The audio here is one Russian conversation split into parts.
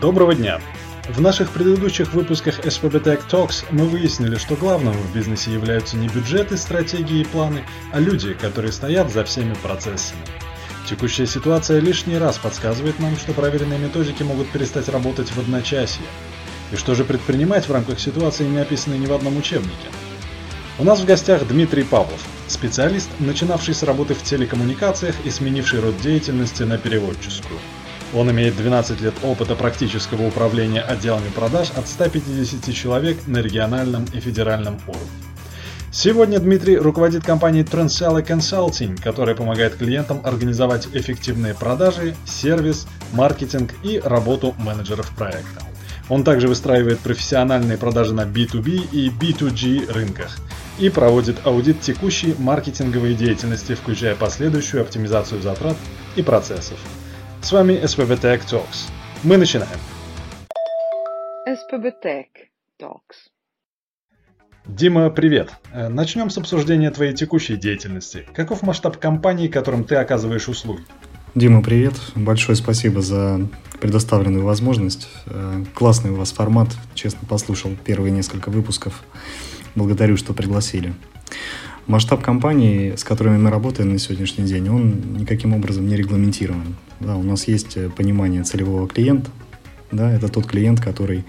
Доброго дня! В наших предыдущих выпусках SPB Tech Talks мы выяснили, что главным в бизнесе являются не бюджеты, стратегии и планы, а люди, которые стоят за всеми процессами. Текущая ситуация лишний раз подсказывает нам, что проверенные методики могут перестать работать в одночасье. И что же предпринимать в рамках ситуации, не описанной ни в одном учебнике? У нас в гостях Дмитрий Павлов, специалист, начинавший с работы в телекоммуникациях и сменивший род деятельности на переводческую. Он имеет 12 лет опыта практического управления отделами продаж от 150 человек на региональном и федеральном уровне. Сегодня Дмитрий руководит компанией Transella Consulting, которая помогает клиентам организовать эффективные продажи, сервис, маркетинг и работу менеджеров проекта. Он также выстраивает профессиональные продажи на B2B и B2G рынках и проводит аудит текущей маркетинговой деятельности, включая последующую оптимизацию затрат и процессов. С вами SPB Tech Talks. Мы начинаем. SPB Tech Talks. Дима, привет. Э, начнем с обсуждения твоей текущей деятельности. Каков масштаб компании, которым ты оказываешь услуги? Дима, привет. Большое спасибо за предоставленную возможность. Э, классный у вас формат. Честно, послушал первые несколько выпусков. Благодарю, что пригласили. Масштаб компании, с которыми мы работаем на сегодняшний день, он никаким образом не регламентирован. Да, у нас есть э, понимание целевого клиента. Да, это тот клиент, который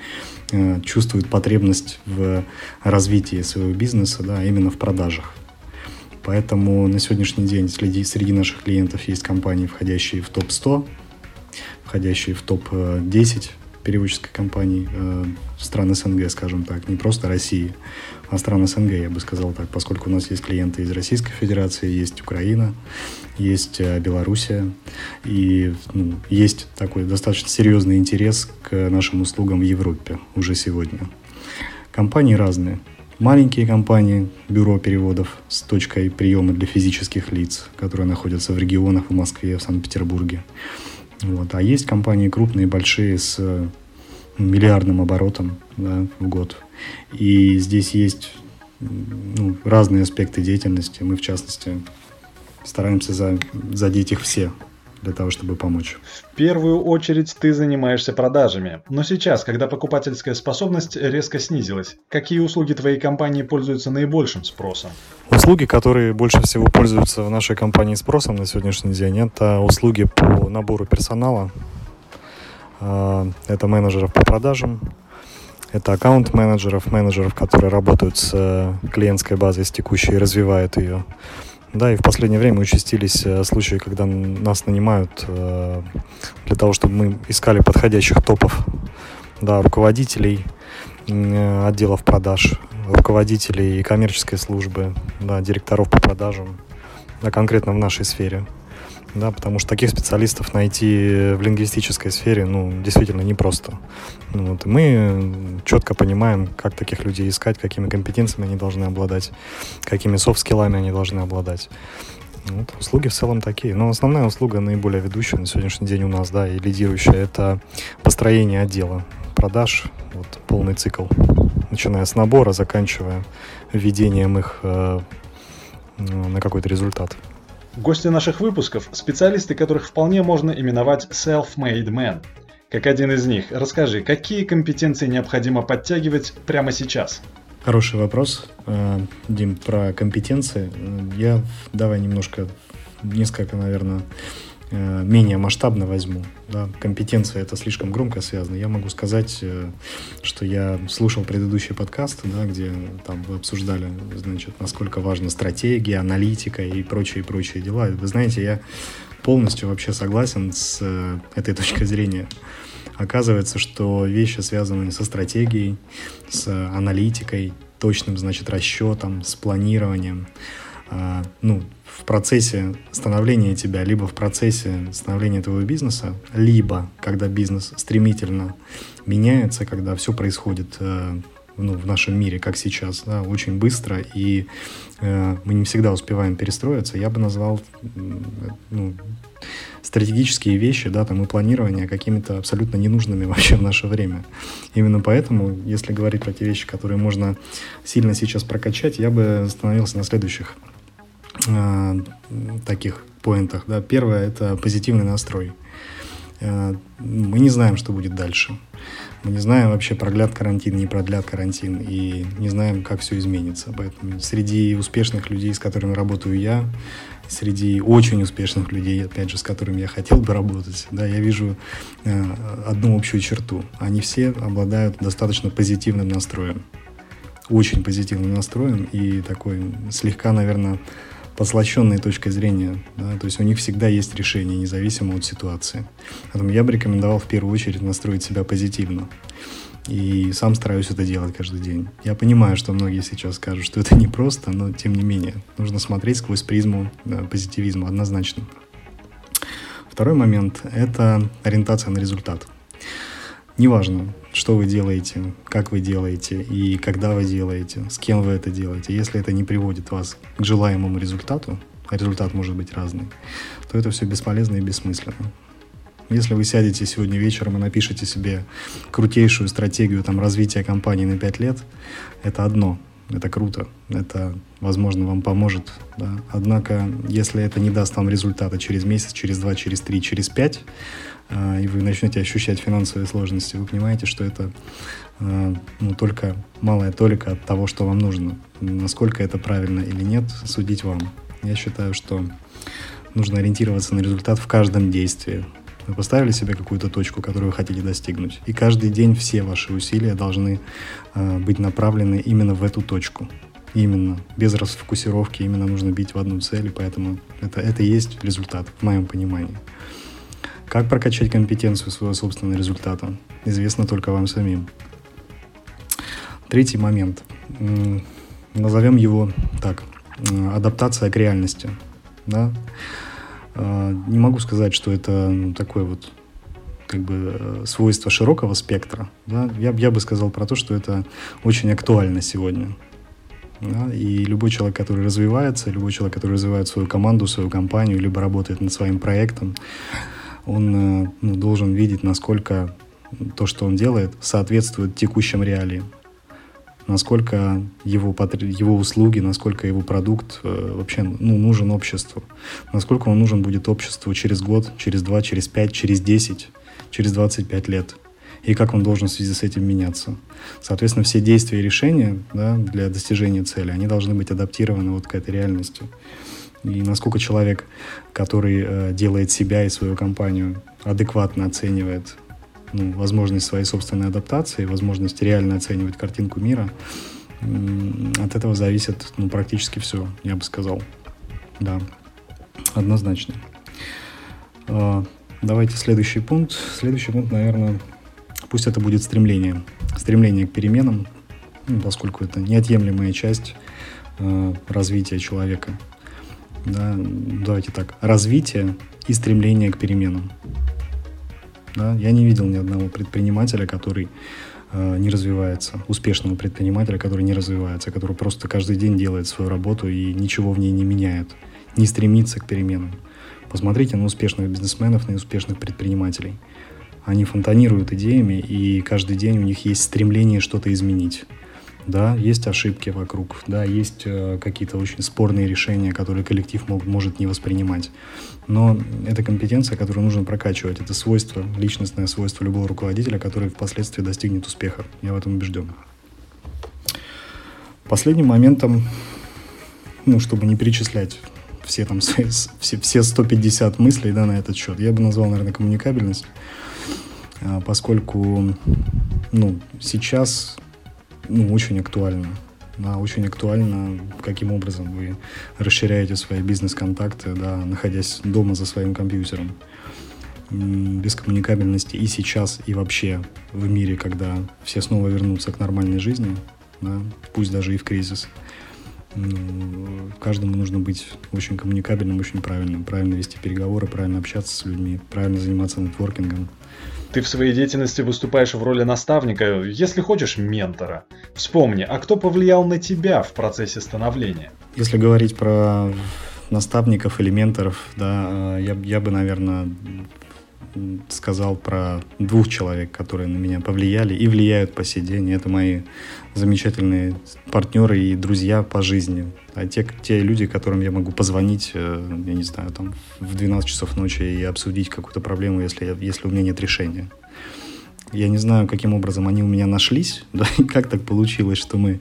э, чувствует потребность в развитии своего бизнеса, да, именно в продажах. Поэтому на сегодняшний день среди, среди наших клиентов есть компании, входящие в топ-100, входящие в топ-10 переводческой компании э, стран СНГ, скажем так, не просто России, а стран СНГ, я бы сказал так, поскольку у нас есть клиенты из Российской Федерации, есть Украина, есть э, Белоруссия, и ну, есть такой достаточно серьезный интерес к нашим услугам в Европе уже сегодня. Компании разные. Маленькие компании, бюро переводов с точкой приема для физических лиц, которые находятся в регионах в Москве, в Санкт-Петербурге. Вот. А есть компании крупные, большие, с миллиардным оборотом да, в год. И здесь есть ну, разные аспекты деятельности. Мы, в частности, стараемся за, задеть их все для того, чтобы помочь. В первую очередь ты занимаешься продажами. Но сейчас, когда покупательская способность резко снизилась, какие услуги твоей компании пользуются наибольшим спросом? Услуги, которые больше всего пользуются в нашей компании спросом на сегодняшний день, это услуги по набору персонала, это менеджеров по продажам, это аккаунт-менеджеров, менеджеров, которые работают с э, клиентской базой, с текущей и развивают ее. Да, и в последнее время участились э, случаи, когда нас нанимают э, для того, чтобы мы искали подходящих топов, да, руководителей отделов продаж, руководителей коммерческой службы, да, директоров по продажам, да, конкретно в нашей сфере да, потому что таких специалистов найти в лингвистической сфере, ну, действительно непросто. Ну, вот, мы четко понимаем, как таких людей искать, какими компетенциями они должны обладать, какими софт-скиллами они должны обладать. Вот, услуги в целом такие. Но основная услуга, наиболее ведущая на сегодняшний день у нас, да, и лидирующая, это построение отдела продаж, вот, полный цикл, начиная с набора, заканчивая введением их э, на какой-то результат. Гости наших выпусков – специалисты, которых вполне можно именовать self-made men. Как один из них, расскажи, какие компетенции необходимо подтягивать прямо сейчас? Хороший вопрос, э, Дим, про компетенции. Я давай немножко, несколько, наверное, Э, менее масштабно возьму. Да, компетенция это слишком громко связано. Я могу сказать, э, что я слушал предыдущие подкасты, да, где там вы обсуждали, значит, насколько важна стратегия, аналитика и прочие прочие дела. Вы знаете, я полностью вообще согласен с э, этой точкой зрения. Оказывается, что вещи, связанные со стратегией, с аналитикой, точным, значит, расчетом, с планированием, ну, в процессе становления тебя, либо в процессе становления твоего бизнеса, либо когда бизнес стремительно меняется, когда все происходит э, ну, в нашем мире, как сейчас, да, очень быстро, и э, мы не всегда успеваем перестроиться, я бы назвал ну, стратегические вещи, да, там и планирование какими-то абсолютно ненужными вообще в наше время. Именно поэтому, если говорить про те вещи, которые можно сильно сейчас прокачать, я бы остановился на следующих э, таких поинтах. Да. Первое – это позитивный настрой. э, мы не знаем, что будет дальше. Мы не знаем вообще, продлят карантин, не продлят карантин, и не знаем, как все изменится. Поэтому среди успешных людей, с которыми работаю я, среди очень успешных людей, опять же, с которыми я хотел бы работать, да, я вижу э, одну общую черту. Они все обладают достаточно позитивным настроем. Очень позитивным настроем и такой слегка, наверное, послащенной точкой зрения. Да? То есть у них всегда есть решение, независимо от ситуации. Поэтому я бы рекомендовал в первую очередь настроить себя позитивно. И сам стараюсь это делать каждый день. Я понимаю, что многие сейчас скажут, что это непросто, но тем не менее, нужно смотреть сквозь призму да, позитивизма однозначно. Второй момент – это ориентация на результат. Неважно, что вы делаете, как вы делаете и когда вы делаете, с кем вы это делаете. Если это не приводит вас к желаемому результату, а результат может быть разный, то это все бесполезно и бессмысленно. Если вы сядете сегодня вечером и напишите себе крутейшую стратегию там, развития компании на 5 лет, это одно. Это круто, это, возможно, вам поможет. Да? Однако, если это не даст вам результата через месяц, через два, через три, через пять, э, и вы начнете ощущать финансовые сложности, вы понимаете, что это э, ну, только малая толика от того, что вам нужно. Насколько это правильно или нет, судить вам. Я считаю, что нужно ориентироваться на результат в каждом действии. Вы поставили себе какую-то точку, которую вы хотите достигнуть. И каждый день все ваши усилия должны э, быть направлены именно в эту точку. Именно, без расфокусировки, именно нужно бить в одну цель, и поэтому это, это и есть результат, в моем понимании. Как прокачать компетенцию своего собственного результата, известно только вам самим. Третий момент. Назовем его так. Адаптация к реальности. Да? А, не могу сказать, что это ну, такое вот как бы э, свойство широкого спектра. Да? Я, я бы сказал про то, что это очень актуально сегодня. Да? И любой человек, который развивается, любой человек, который развивает свою команду, свою компанию, либо работает над своим проектом, он э, ну, должен видеть, насколько то, что он делает, соответствует текущим реалиям насколько его, его услуги, насколько его продукт э, вообще ну, нужен обществу, насколько он нужен будет обществу через год, через два, через пять, через десять, через двадцать пять лет и как он должен в связи с этим меняться. Соответственно, все действия и решения да, для достижения цели, они должны быть адаптированы вот к этой реальности. И насколько человек, который э, делает себя и свою компанию, адекватно оценивает ну, возможность своей собственной адаптации, возможность реально оценивать картинку мира, от этого зависит ну, практически все, я бы сказал. Да, однозначно. А, давайте следующий пункт. Следующий пункт, наверное, пусть это будет стремление. Стремление к переменам, ну, поскольку это неотъемлемая часть э, развития человека. Да, давайте так. Развитие и стремление к переменам. Да? Я не видел ни одного предпринимателя, который э, не развивается, успешного предпринимателя, который не развивается, который просто каждый день делает свою работу и ничего в ней не меняет, не стремится к переменам. Посмотрите на успешных бизнесменов, на успешных предпринимателей. Они фонтанируют идеями, и каждый день у них есть стремление что-то изменить. Да, есть ошибки вокруг, да, есть э, какие-то очень спорные решения, которые коллектив мог, может не воспринимать. Но это компетенция, которую нужно прокачивать. Это свойство, личностное свойство любого руководителя, который впоследствии достигнет успеха. Я в этом убежден. Последним моментом, ну, чтобы не перечислять все там все, все 150 мыслей да, на этот счет, я бы назвал, наверное, коммуникабельность, а, поскольку ну, сейчас ну, очень актуально. Да, очень актуально, каким образом вы расширяете свои бизнес-контакты, да, находясь дома за своим компьютером. Без коммуникабельности и сейчас, и вообще в мире, когда все снова вернутся к нормальной жизни, да, пусть даже и в кризис, каждому нужно быть очень коммуникабельным, очень правильным, правильно вести переговоры, правильно общаться с людьми, правильно заниматься нетворкингом, ты в своей деятельности выступаешь в роли наставника, если хочешь, ментора. Вспомни, а кто повлиял на тебя в процессе становления? Если говорить про наставников или менторов, да, я, я бы, наверное, сказал про двух человек, которые на меня повлияли и влияют по сей день. Это мои замечательные партнеры и друзья по жизни. А те, те люди, которым я могу позвонить, э, я не знаю, там в 12 часов ночи и обсудить какую-то проблему, если, если у меня нет решения. Я не знаю, каким образом они у меня нашлись, да, и как так получилось, что мы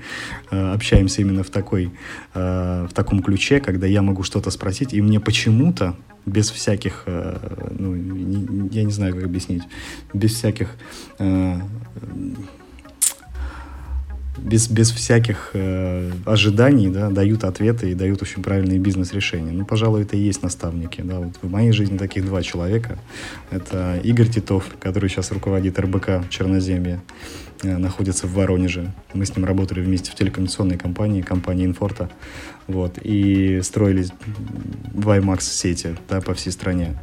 э, общаемся именно в, такой, э, в таком ключе, когда я могу что-то спросить, и мне почему-то без всяких, э, ну, не, я не знаю, как объяснить, без всяких э, без, без всяких э, ожиданий да, дают ответы и дают очень правильные бизнес-решения. Ну, пожалуй, это и есть наставники. Да. Вот в моей жизни таких два человека. Это Игорь Титов, который сейчас руководит РБК Черноземья, э, находится в Воронеже. Мы с ним работали вместе в телекоммуникационной компании, компании Инфорта, вот, и строили WiMAX сети да, по всей стране.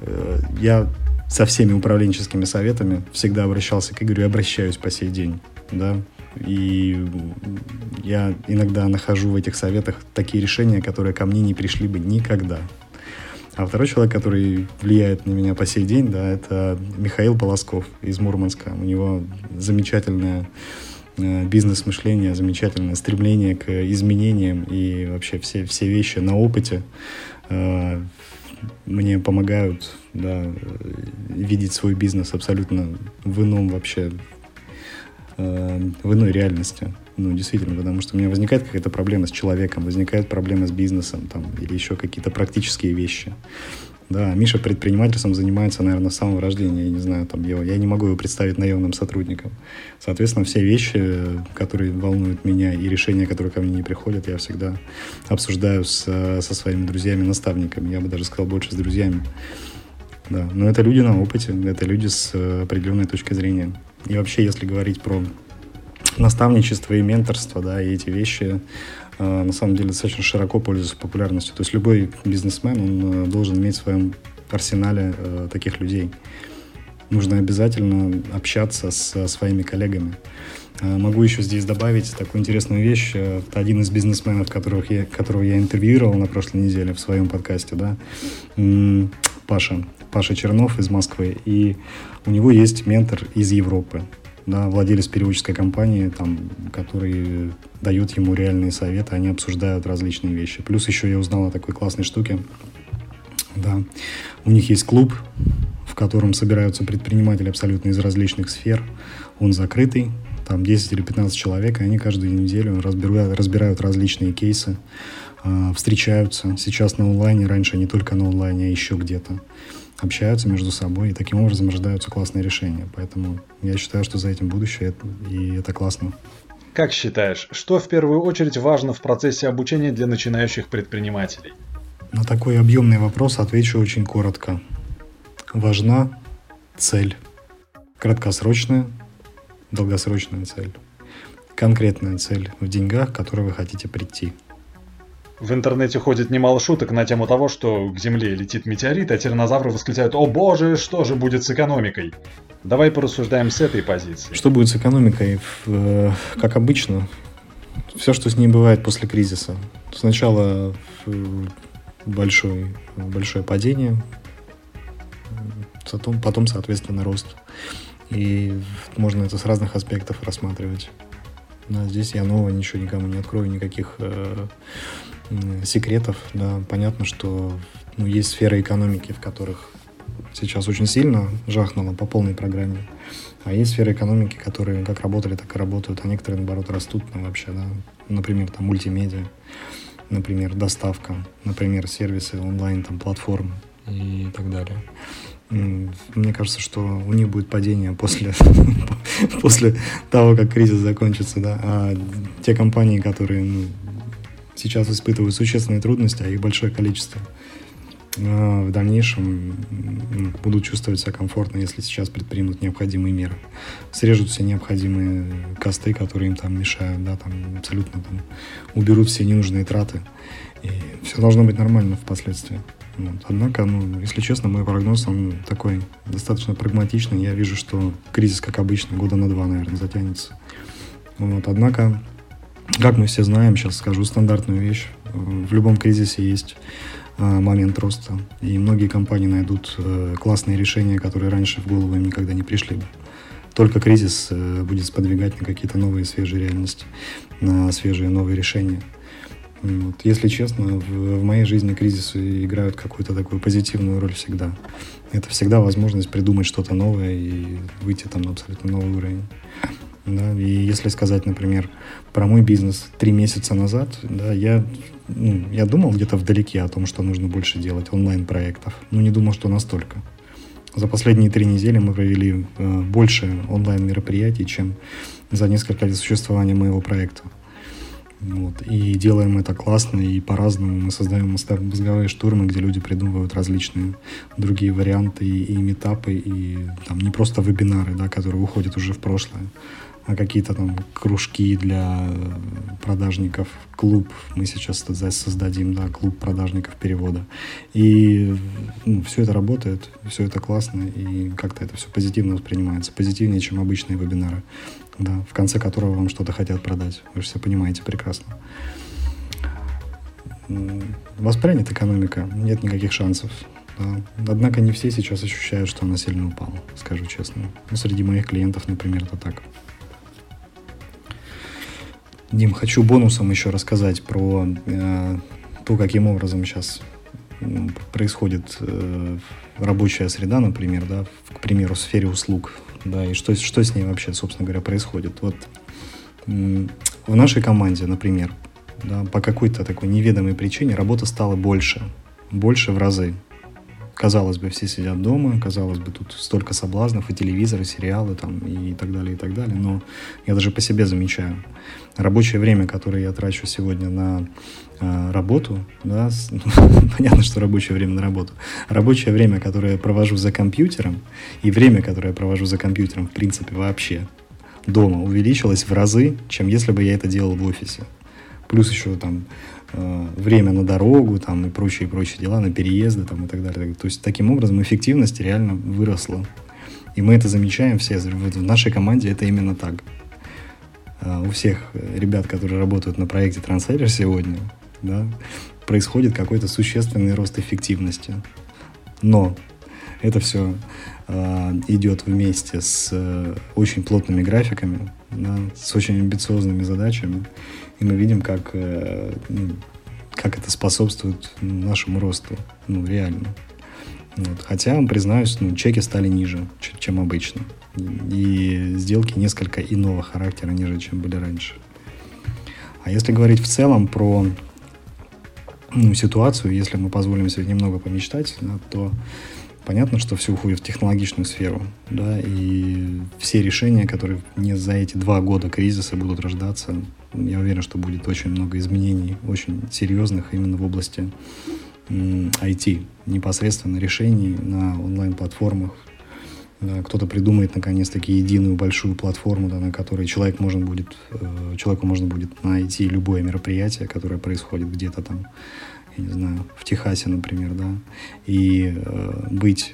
Э, я со всеми управленческими советами всегда обращался к Игорю и обращаюсь по сей день. Да, и я иногда нахожу в этих советах такие решения, которые ко мне не пришли бы никогда. А второй человек, который влияет на меня по сей день, да, это Михаил Полосков из Мурманска. У него замечательное э, бизнес-мышление, замечательное стремление к изменениям и вообще все, все вещи на опыте э, мне помогают да, видеть свой бизнес абсолютно в ином вообще э, в иной реальности. Ну, действительно, потому что у меня возникает какая-то проблема с человеком, возникает проблема с бизнесом там, или еще какие-то практические вещи. Да, Миша предпринимательством занимается, наверное, с самого рождения. Я не знаю, там его, я не могу его представить наемным сотрудником. Соответственно, все вещи, которые волнуют меня и решения, которые ко мне не приходят, я всегда обсуждаю с, со своими друзьями-наставниками. Я бы даже сказал больше с друзьями. Да, но это люди на опыте, это люди с определенной точкой зрения. И вообще, если говорить про наставничество и менторство, да, и эти вещи э, на самом деле достаточно широко пользуются популярностью. То есть любой бизнесмен, он э, должен иметь в своем арсенале э, таких людей. Нужно обязательно общаться с своими коллегами. Могу еще здесь добавить такую интересную вещь. Э, один из бизнесменов, которых я, которого я интервьюировал на прошлой неделе в своем подкасте, да, Паша, Паша Чернов из Москвы, и у него есть ментор из Европы, да, владелец переводческой компании, там, который дает ему реальные советы, они обсуждают различные вещи. Плюс еще я узнал о такой классной штуке, да, у них есть клуб, в котором собираются предприниматели абсолютно из различных сфер, он закрытый, там 10 или 15 человек, и они каждую неделю разбирают, разбирают различные кейсы, э, встречаются. Сейчас на онлайне, раньше не только на онлайне, а еще где-то общаются между собой, и таким образом рождаются классные решения. Поэтому я считаю, что за этим будущее, и это классно. Как считаешь, что в первую очередь важно в процессе обучения для начинающих предпринимателей? На такой объемный вопрос отвечу очень коротко. Важна цель. Краткосрочная, долгосрочная цель. Конкретная цель в деньгах, к которой вы хотите прийти. В интернете ходит немало шуток на тему того, что к Земле летит метеорит, а тираннозавры восклицают «О боже, что же будет с экономикой?» Давай порассуждаем с этой позиции. Что будет с экономикой? Э, как обычно, все, что с ней бывает после кризиса. Сначала большой, большое падение, потом, потом, соответственно, рост. И можно это с разных аспектов рассматривать. Да, здесь я нового ничего никому не открою, никаких э, секретов, да, понятно, что ну, есть сферы экономики, в которых сейчас очень сильно жахнуло по полной программе, а есть сферы экономики, которые как работали, так и работают, а некоторые, наоборот, растут ну, вообще, да, например, там мультимедиа, например, доставка, например, сервисы онлайн, там, платформы и так далее. Мне кажется, что у них будет падение после, после того, как кризис закончится, да. А те компании, которые ну, сейчас испытывают существенные трудности, а их большое количество, а, в дальнейшем будут чувствовать себя комфортно, если сейчас предпримут необходимые меры. Срежут все необходимые косты, которые им там мешают, да, там абсолютно там уберут все ненужные траты. И все должно быть нормально впоследствии. Вот. Однако, ну, если честно, мой прогноз, он такой достаточно прагматичный. Я вижу, что кризис, как обычно, года на два, наверное, затянется. Вот. Однако как мы все знаем, сейчас скажу стандартную вещь, в любом кризисе есть а, момент роста. И многие компании найдут э, классные решения, которые раньше в голову им никогда не пришли бы. Только кризис э, будет сподвигать на какие-то новые свежие реальности, на свежие новые решения. Вот. Если честно, в, в моей жизни кризисы играют какую-то такую позитивную роль всегда. Это всегда возможность придумать что-то новое и выйти там на абсолютно новый уровень. Да, и если сказать, например, про мой бизнес три месяца назад, да, я, ну, я думал где-то вдалеке о том, что нужно больше делать онлайн-проектов, но не думал, что настолько. За последние три недели мы провели э, больше онлайн-мероприятий, чем за несколько лет существования моего проекта. Вот. И делаем это классно и по-разному. Мы создаем мозговые штурмы, где люди придумывают различные другие варианты и, и метапы, и там не просто вебинары, да, которые уходят уже в прошлое, а какие-то там кружки для продажников, клуб мы сейчас создадим, да, клуб продажников перевода. И ну, все это работает, все это классно, и как-то это все позитивно воспринимается, позитивнее, чем обычные вебинары, да, в конце которого вам что-то хотят продать. Вы же все понимаете прекрасно. Воспрянет экономика, нет никаких шансов. Да. Однако не все сейчас ощущают, что она сильно упала, скажу честно. Ну, среди моих клиентов, например, это так. Дим, хочу бонусом еще рассказать про э, то, каким образом сейчас происходит э, рабочая среда, например, да, к примеру, в сфере услуг, да, и что, что с ней вообще, собственно говоря, происходит. Вот э, в нашей команде, например, да, по какой-то такой неведомой причине работа стала больше, больше в разы. Казалось бы, все сидят дома, казалось бы, тут столько соблазнов, и телевизоры, и сериалы, там, и так далее, и так далее. Но я даже по себе замечаю. Рабочее время, которое я трачу сегодня на э, работу, да, с, ну, понятно, что рабочее время на работу. Рабочее время, которое я провожу за компьютером, и время, которое я провожу за компьютером, в принципе, вообще дома увеличилось в разы, чем если бы я это делал в офисе. Плюс еще там Э, время на дорогу там, и прочие, прочие дела, на переезды там, и так далее. То есть таким образом эффективность реально выросла. И мы это замечаем все. В нашей команде это именно так. Э, у всех ребят, которые работают на проекте Translator сегодня, да, происходит какой-то существенный рост эффективности. Но это все э, идет вместе с э, очень плотными графиками, да, с очень амбициозными задачами и мы видим, как, э, ну, как это способствует нашему росту, ну, реально. Вот. Хотя, признаюсь, ну, чеки стали ниже, чем обычно. И сделки несколько иного характера, ниже, чем были раньше. А если говорить в целом про ну, ситуацию, если мы позволим себе немного помечтать, да, то понятно, что все уходит в технологичную сферу, да, и все решения, которые не за эти два года кризиса будут рождаться, я уверен, что будет очень много изменений, очень серьезных именно в области IT, непосредственно решений на онлайн-платформах. Да, кто-то придумает наконец-таки единую большую платформу, да, на которой человек можно будет, э, человеку можно будет найти любое мероприятие, которое происходит где-то там, я не знаю, в Техасе, например, да, и э, быть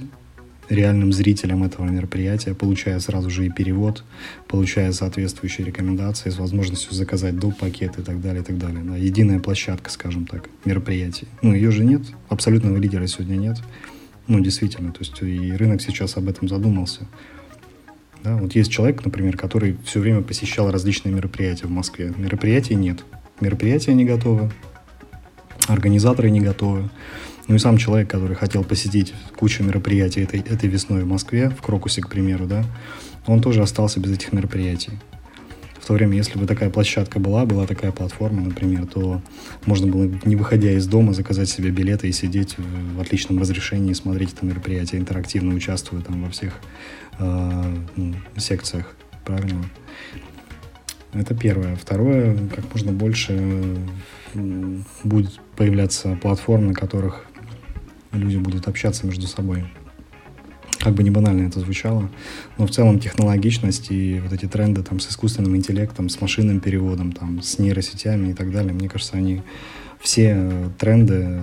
реальным зрителем этого мероприятия, получая сразу же и перевод, получая соответствующие рекомендации с возможностью заказать доп. пакет и так далее, и так далее. Да, единая площадка, скажем так, мероприятий. Ну, ее же нет, абсолютного лидера сегодня нет. Ну, действительно, то есть и рынок сейчас об этом задумался. Да, вот есть человек, например, который все время посещал различные мероприятия в Москве. Мероприятий нет. Мероприятия не готовы, организаторы не готовы. Ну и сам человек, который хотел посетить кучу мероприятий этой, этой весной в Москве, в Крокусе, к примеру, да, он тоже остался без этих мероприятий. В то время, если бы такая площадка была, была такая платформа, например, то можно было, не выходя из дома, заказать себе билеты и сидеть в отличном разрешении, смотреть это мероприятие, интерактивно участвуя там во всех э, секциях, правильно? Это первое. Второе, как можно больше будет появляться платформ, на которых люди будут общаться между собой. Как бы не банально это звучало, но в целом технологичность и вот эти тренды там с искусственным интеллектом, с машинным переводом, там, с нейросетями и так далее, мне кажется, они все тренды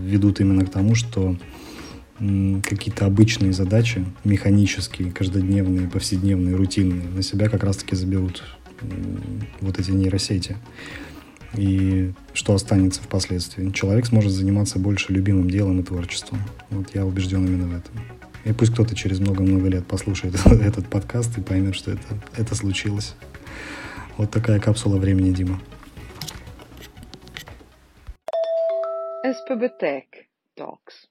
ведут именно к тому, что какие-то обычные задачи, механические, каждодневные, повседневные, рутинные, на себя как раз-таки заберут вот эти нейросети. и что останется впоследствии. Человек сможет заниматься больше любимым делом и творчеством. Вот я убежден именно в этом. И пусть кто-то через много-много лет послушает этот подкаст и поймет, что это, это случилось. Вот такая капсула времени, Дима. Tech Talks.